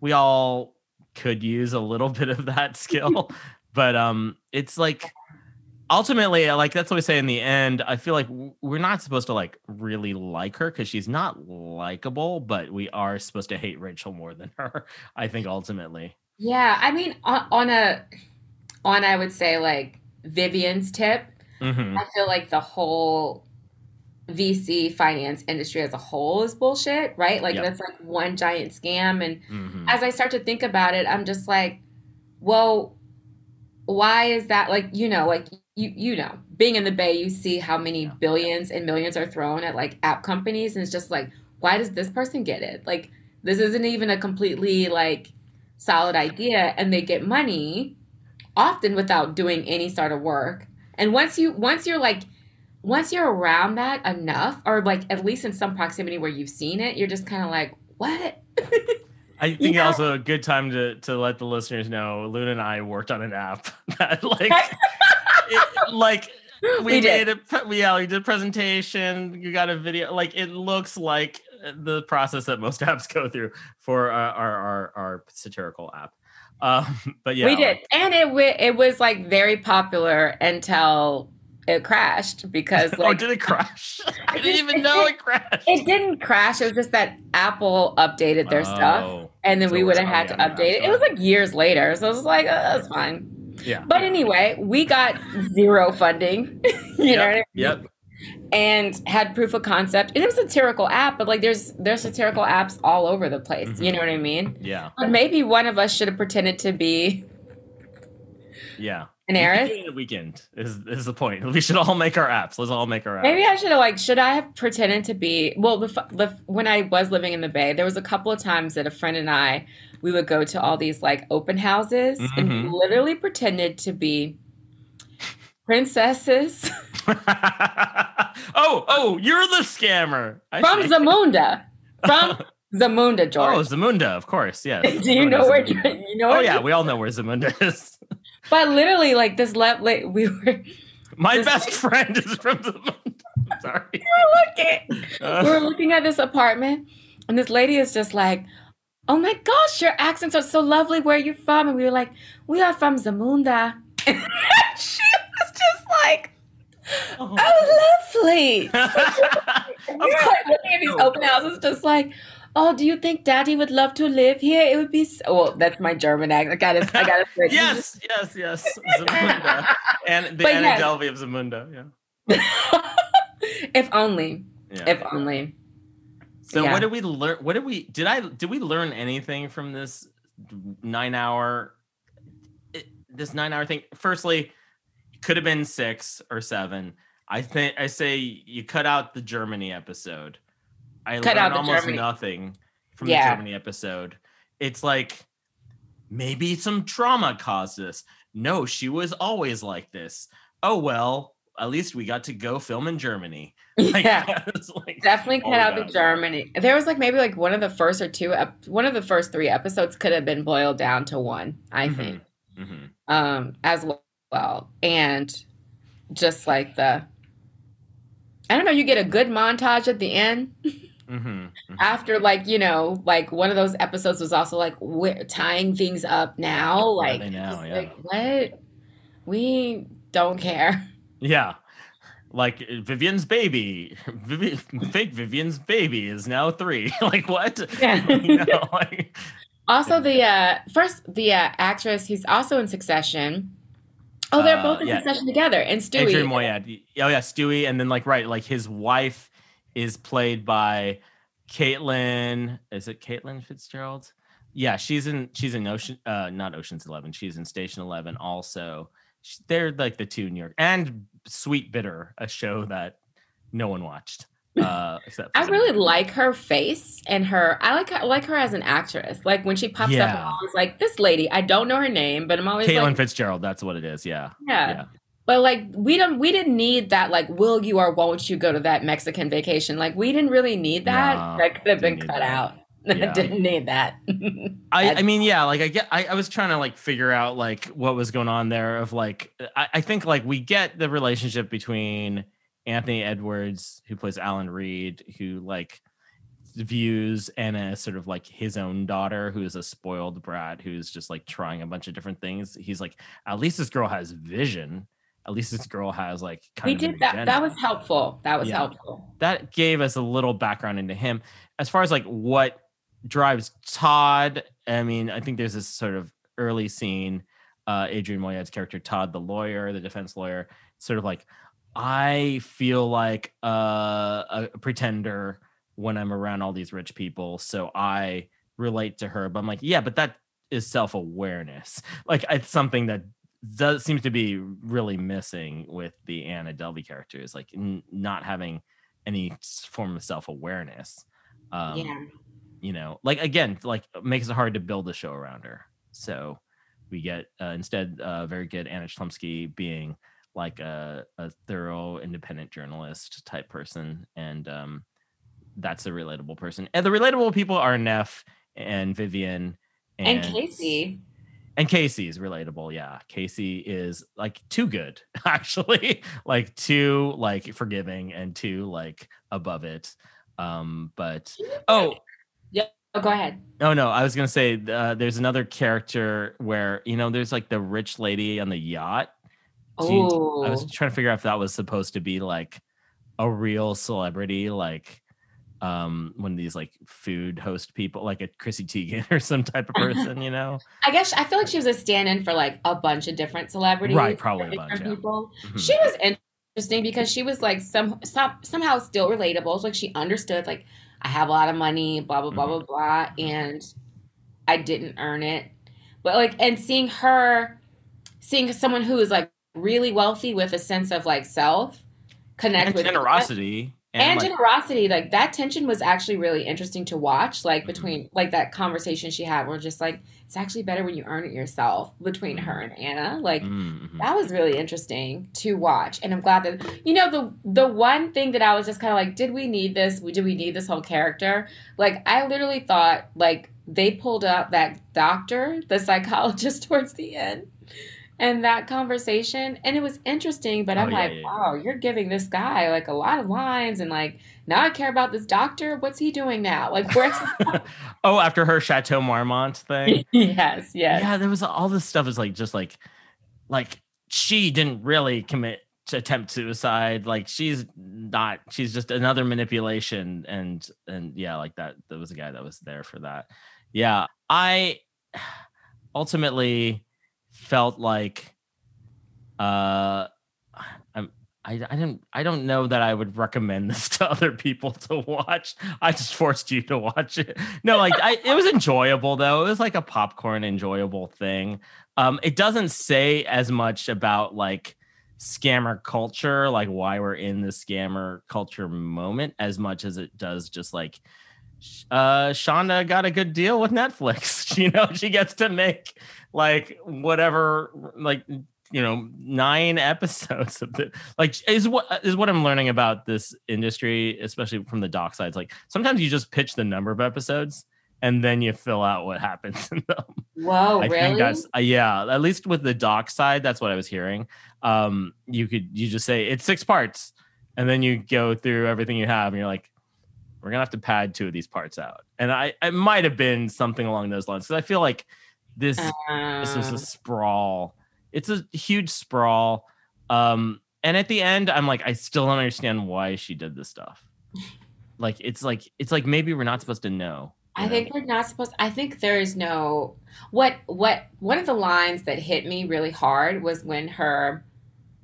we all could use a little [LAUGHS] bit of that skill [LAUGHS] but um it's like ultimately like that's what we say in the end i feel like we're not supposed to like really like her because she's not likable but we are supposed to hate rachel more than [LAUGHS] her i think ultimately Yeah, I mean, on, on a, on I would say like Vivian's tip, Mhm. I feel like the whole VC finance industry as a whole is bullshit, right? Like Yeah. that's like one giant scam. And Mhm. as I start to think about it, I'm just like, well, why is that? Like, you know, like you you know, being in the Bay, you see how many billions and millions are thrown at like app companies, and it's just like, why does this person get it? Like, this isn't even a completely like solid idea, and they get money often without doing any sort of work. And once you once you're like once you're around that enough, or like at least in some proximity where you've seen it, you're just kind of like, what? [LAUGHS] I think know- also a good time to to let the listeners know Luna and I worked on an app [LAUGHS] that like [LAUGHS] it, like we, We did. made a yeah we did a presentation you got a video like it looks like the process that most [LAUGHS] apps go through for our our our, our satirical app um [LAUGHS] but yeah we did, like- and it wa it was like very popular until it crashed because [LAUGHS] oh like did it crash I didn't even know it crashed it didn't crash. It was just that Apple updated their stuff, Oh. and then So we would have had to already on the update it. It was like years later, so it was like, oh, that's fine. Yeah But anyway, we got zero funding. [LAUGHS] you know what I mean? yep and had proof of concept. And it was a satirical app, but like there's there's satirical apps all over the place. Mm-hmm. You know what I mean? yeah But maybe one of us should have pretended to be yeah an We heiress. can do it in the weekend is is the point we should all make our apps let's all make our apps Maybe I should have like should I have pretended to be well the, the when I was living in the Bay there was a couple of times that a friend and I we would go to all these like open houses and we Mhm. literally pretended to be princesses [LAUGHS] oh, oh, you're the scammer. I from see. Zamunda from [LAUGHS] Zamunda George. Oh, Zamunda, of course. Yes. [LAUGHS] Do you Zamunda, know where Zamunda. you know? Oh yeah, we all know where Zamunda is. But literally, like this left, like, we were My This- best friend is from Zamunda. [LAUGHS] Sorry. [LAUGHS] looking, Uh. we were looking at this apartment, and this lady is just like, "Oh my gosh, your accents are so lovely. Where are you from?" And we were like, "We are from Zamunda." [LAUGHS] And she was just like, "Oh, lovely." And we were like looking at these open houses, just like. Oh, do you think Daddy would love to live here? It would be so. Well, that's my German accent. I gotta, I gotta. yes, yes, yes. Zamunda. And the But Anna yes. Delvey of Zamunda. Yeah. [LAUGHS] if only. Yeah. If only. So Yeah. what did we learn? What did we did I did we learn anything from this nine hour it- this nine hour thing? Firstly, could have been six or seven. I think I say you cut out the Germany episode. I Cut learned out almost Germany. nothing from Yeah. the Germany episode. It's like maybe some trauma caused this. No, she was always like this. Oh well, at least we got to go film in Germany. [LAUGHS] Like, Yeah. like Definitely cut out the Germany. There was like maybe like one of the first or two, ep- one of the first three episodes could have been boiled down to one, I Mhm. think, Mhm. um, as well. And just like the, I don't know, you get a good montage at the end [LAUGHS] Mm-hmm. after like you know like one of those episodes was also like we're tying things up now, like now? Yeah. like what we don't care. Yeah. Like Vivian's baby, Vivi- [LAUGHS] fake Vivian's baby is now three. [LAUGHS] like what? Yeah. [LAUGHS] you know, like, Also, the uh, first the uh, actress who's also in Succession. Oh, they're Uh, both in yeah. Succession together, and Stewy. Arian Moayed. Oh yeah, Stewy, and then like right, like his wife is played by Caitlin, is it Caitlin Fitzgerald? Yeah, she's in she's in Ocean uh not Ocean's 11. She's in Station 11 also. Sh- They're like the two New York and Sweetbitter, a show that no one watched. Uh [LAUGHS] except I really people. like her face and her. I like her, like her as an actress. Like when she pops up, I'm always like this lady. I don't know her name, but I'm always Caitlin like, Fitzgerald, that's what it is. Yeah. yeah. yeah. But like we don't, we didn't need that. Like, will you or won't you go to that Mexican vacation? Like, we didn't really need that. No, that could have been cut that. out. [LAUGHS] Yeah. didn't need that. [LAUGHS] I, I mean, yeah, like I get, I, I was trying to like figure out like what was going on there. Of like, I, I think like we get the relationship between Anthony Edwards, who plays Alan Reed, who like views Anna as sort of like his own daughter, who is a spoiled brat, who's just like trying a bunch of different things. He's like, at least this girl has vision. At least this girl has like kind we did that. That was helpful. That was Yeah. helpful. that gave us a little background into him. As far as like what drives Todd, I mean, I think there's this sort of early scene. Uh, Arian Moayed's character, Todd, the lawyer, the defense lawyer, sort of like, I feel like uh, a pretender when I'm around all these rich people, so I relate to her. But I'm like, yeah, but that is self awareness. [LAUGHS] Like it's something that does seems to be really missing with the Anna Delvey character is like n- not having any form of self awareness. Um, yeah. you know, like again, like makes it hard to build a show around her. So we get uh, instead uh, very good Anna Chlumsky being like a, a thorough independent journalist type person, and um, that's a relatable person. And the relatable people are Neff and Vivian And, Kacy. And Kacy is relatable. Yeah. Kacy is like too good, [LAUGHS] actually. like too like forgiving and too like above it. Um, but oh, yeah. Oh, go ahead. oh no, I was gonna say uh, there's another character where you know there's like the rich lady on the yacht. Oh, I was trying to figure out if that was supposed to be like a real celebrity, like um one of these like food host people, like a Chrissy Teigen [LAUGHS] or some type of [LAUGHS] person, you know? I guess I feel like she was a stand-in for like a bunch of different celebrities, Right, probably a bunch, yeah. people. Mhm. She was interesting because she was like some, some somehow still relatable. Like she understood like I have a lot of money, blah blah blah Mhm. blah blah, and I didn't earn it. But like, and seeing her, seeing someone who is like really wealthy with a sense of like self, connect and with generosity and, like, generosity like that tension was actually really interesting to watch like between like that conversation she had where just like it's actually better when you earn it yourself between her and anna like mm, mhm. that was really interesting to watch. And i'm glad that you know the the one thing that i was just kind of like did we need this? Did we need this whole character? Like i literally thought like they pulled up that doctor the [LAUGHS] psychologist towards the end and that conversation and it was interesting but oh, i'm Oh, yeah, like yeah, yeah. wow you're giving this guy like a lot of lines and like now i care about this doctor what's he doing now like [LAUGHS] where's [LAUGHS] [LAUGHS] oh, after her Chateau Marmont thing. yes yes Yeah, there was all this stuff is like just like like she didn't really commit to attempt suicide. Like she's not she's just another manipulation and and yeah, like that there was a guy that was there for that. Yeah. I [SIGHS] ultimately felt like uh I'm I, I didn't I don't know that I would recommend this [LAUGHS] to other people to watch. I just forced you to watch it. No, like I it was enjoyable though. It was like a popcorn enjoyable thing. Um it doesn't say as much about like scammer culture, like why we're in the scammer culture moment as much as it does just like uh Shonda got a good deal with Netflix. [LAUGHS] you know, she gets to make like whatever like you know nine [LAUGHS] episodes of it like is what is what i'm learning about this industry especially from the doc sides. Like sometimes you just pitch the number of episodes and then you fill out what [LAUGHS] happens in them. Whoa i really? think that's uh, yeah at least with the doc side that's what i was hearing. Um you could you just say it's six parts and then you go through everything you have and you're like we're gonna have to pad two of these parts out. And i it might have been something along those lines because i feel like this this was Uh, a sprawl. It's a huge sprawl. Um, and at the end, I'm like, I still don't understand why she did this stuff. Like, it's like, it's like maybe we're not supposed to know. I know? think we're not supposed. I think there is no what what one of the lines that hit me really hard was when her,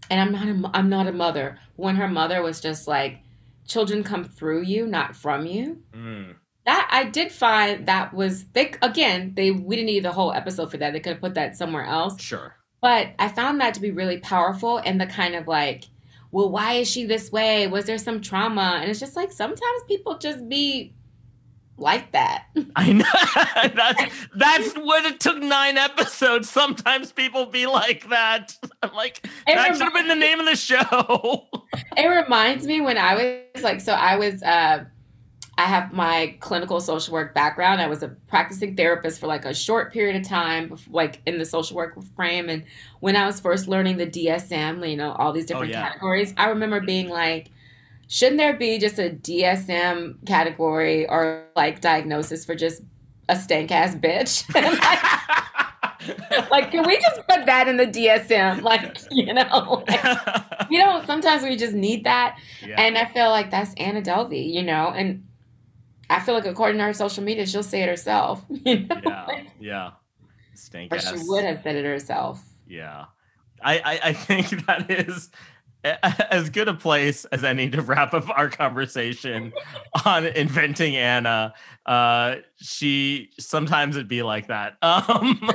and I'm not a I'm not a mother. When her mother was just like, children come through you, not from you. Mm. That I did find that was they again, they we didn't need the whole episode for that. They could have put that somewhere else. Sure. But I found that to be really powerful and the kind of like, well, why is she this way? Was there some trauma? And it's just like sometimes people just be like that. [LAUGHS] I know [LAUGHS] that's that's what it took nine episodes. Sometimes people be like that. I'm like, It that should have been the name of the show. [LAUGHS] it reminds me when I was like, so I was, uh, I have my clinical social work background. I was a practicing therapist for like a short period of time, like in the social work frame. And when I was first learning the DSM, you know, all these oh, different yeah. categories, I remember being like, shouldn't there be just a DSM category or like diagnosis for just a stank ass bitch? [LAUGHS] Like, [LAUGHS] like, can we just put that in the DSM? Like, you know, like, you know, sometimes we just need that. Yeah. And I feel like that's Anna Delvey, you know, and I feel like according to her social media, she'll say it herself. [LAUGHS] You know? yeah, yeah. Stank Or ass. she would have said it herself. Yeah. I, I, I think [LAUGHS] that is as good a place as any to wrap up our conversation [LAUGHS] on inventing Anna. Uh, she sometimes it'd be like that. Um,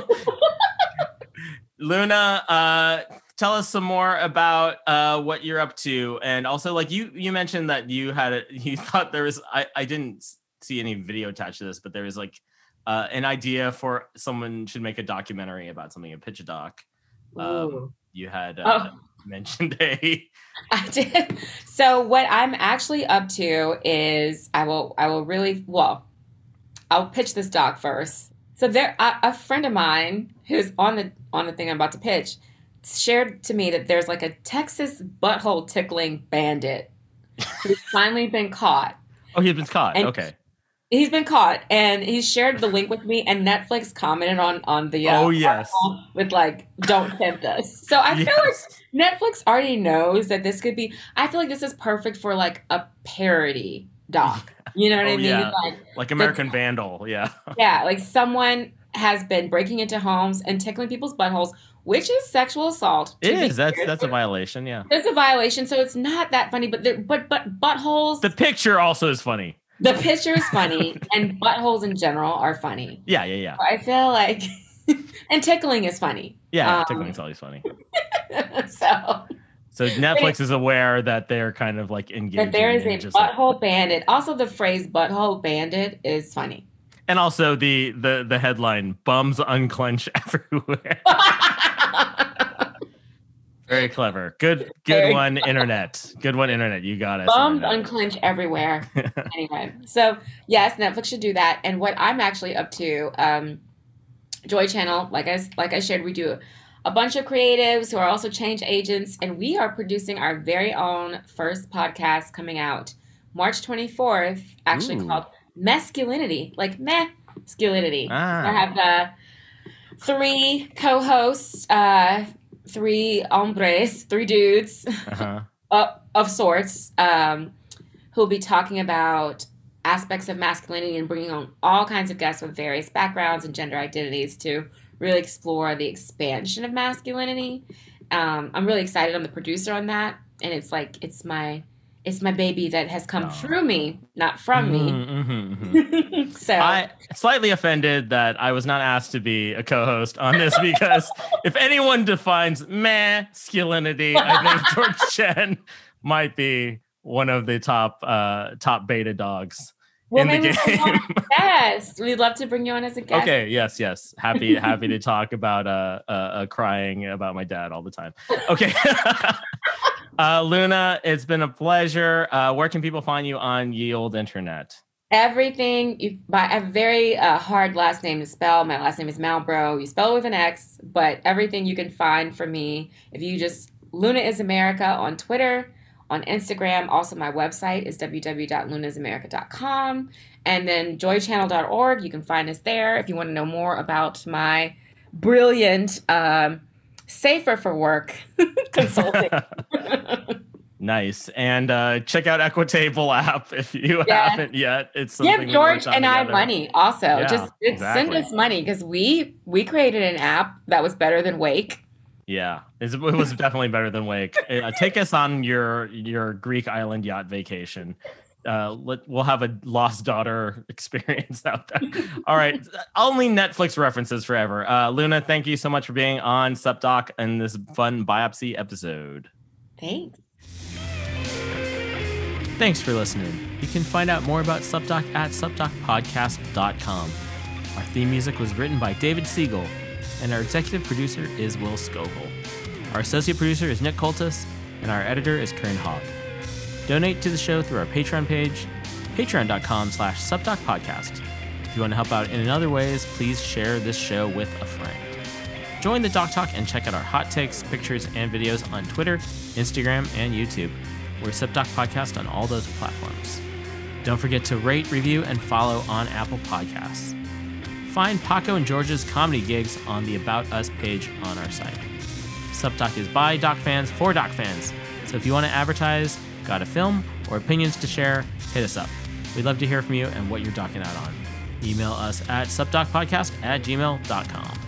Luna, uh, tell us some more about uh, what you're up to, and also like you you mentioned that you had a, you thought there was I I didn't see any video attached to this, but there was like uh, an idea for someone should make a documentary about something, a pitch a doc. Um, you had uh, Oh. [LAUGHS] mentioned a [LAUGHS] I did. So what I'm actually up to is I will I will really well I'll pitch this doc first. So there a, a friend of mine who's on the on the thing I'm about to pitch shared to me that there's like a Texas butthole tickling bandit who's [LAUGHS] finally been caught. oh he's been caught. And- okay. He's been caught and he shared the link with me and Netflix commented on on the uh, Oh, yes. with like don't tempt us. So I feel like Netflix already knows that this could be. I feel like this is perfect for like a parody doc. You know what Oh, I mean? yeah. Like, like American Vandal. Yeah. [LAUGHS] yeah, like someone has been breaking into homes and tickling people's buttholes, which is sexual assault. It is. That's that's a violation. Yeah. It's a violation, so it's not that funny. But there, but but buttholes. The The, picture also is funny. Picture is funny, and buttholes in general are funny. Yeah, yeah, yeah. I feel like, [LAUGHS] and tickling is funny. Yeah, Um, tickling's always funny. [LAUGHS] so So Netflix is aware that they're kind of like engaging. that there is a just like- butthole bandit. Also, the phrase "butthole bandit" is funny. and also the the the headline "Bums unclench [LAUGHS] everywhere." Very clever. Good good Very one, internet. Good one, internet. You got it. Internet. unclench everywhere. [LAUGHS] anyway, so yes, Netflix should do that. And what I'm actually up to, um, Joy Channel, like I like I shared, we do a bunch of creatives who are also change agents, and we are producing our very own first podcast coming out March 24th, actually Ooh. called Masculinity, like meh, masculinity. Ah. I have uh, three co-hosts, uh, three hombres, three dudes Uh-huh. [LAUGHS] uh, of sorts um, who'll be talking about aspects of masculinity and bringing on all kinds of guests with various backgrounds and gender identities to really explore the expansion of masculinity. Um, I'm really excited. I'm the producer on that, and it's like it's my it's my baby that has come Oh. through me, not from Mhm, mhm, mhm. me. [LAUGHS] so I slightly offended that I was not asked to be a co-host on this [LAUGHS] because if anyone defines masculinity, I think [LAUGHS] George Chen might be one of the top uh top beta dogs well, in the game. Yes, we'd love to bring you on as a guest. Okay, yes, yes. Happy happy to talk about uh, uh, uh crying about my dad all the time. Okay. Uh Luna, it's been a pleasure. Uh where can people find you on ye old internet? Everything you by a very uh, hard last name to spell. My last name is Malbroux. You spell it with an X, but everything you can find for me if you just Luna is America on Twitter, on Instagram. Also, my website is www.lunasamerica.com, and then joychannel.org. You can find us there if you want to know more about my brilliant um, safer for work [LAUGHS] consulting. [LAUGHS] Nice. And uh check out Equitable app if you Yes. haven't yet. It's something Give George and I together. money also. Yeah, Just it- send us money because we we created an app that was better than Wake. Yeah, it was definitely better than Wake. Uh, take us on your your Greek island yacht vacation. Uh, let, we'll have a lost daughter [LAUGHS] experience out there. All right, [LAUGHS] only Netflix references forever. Uh, Luna, thank you so much for being on SupDoc in this fun biopic episode. Thanks. Thanks for listening. You can find out more about SupDoc at supdocpodcast.com. Our theme music was written by David Siegel, and our executive producer is Will Scoville. Our associate producer is Nick Coltis, and our editor is Karen Hogg. Donate to the show through our Patreon page, patreon.com slash supdocpodcast. If you want to help out in other ways, please share this show with a friend. Join the Doc Talk and check out our hot takes, pictures, and videos on Twitter, Instagram, and YouTube. We're SupDoc Podcast on all those platforms. Don't forget to rate, review, and follow on Apple Podcasts. Find Paco and George's comedy gigs on the About Us page on our site. SupDoc is by Doc fans for Doc fans. So if you want to advertise, got a film, or opinions to share, hit us up. We'd love to hear from you and what you're docking out on. Email us at supdocpodcast at gmail.com.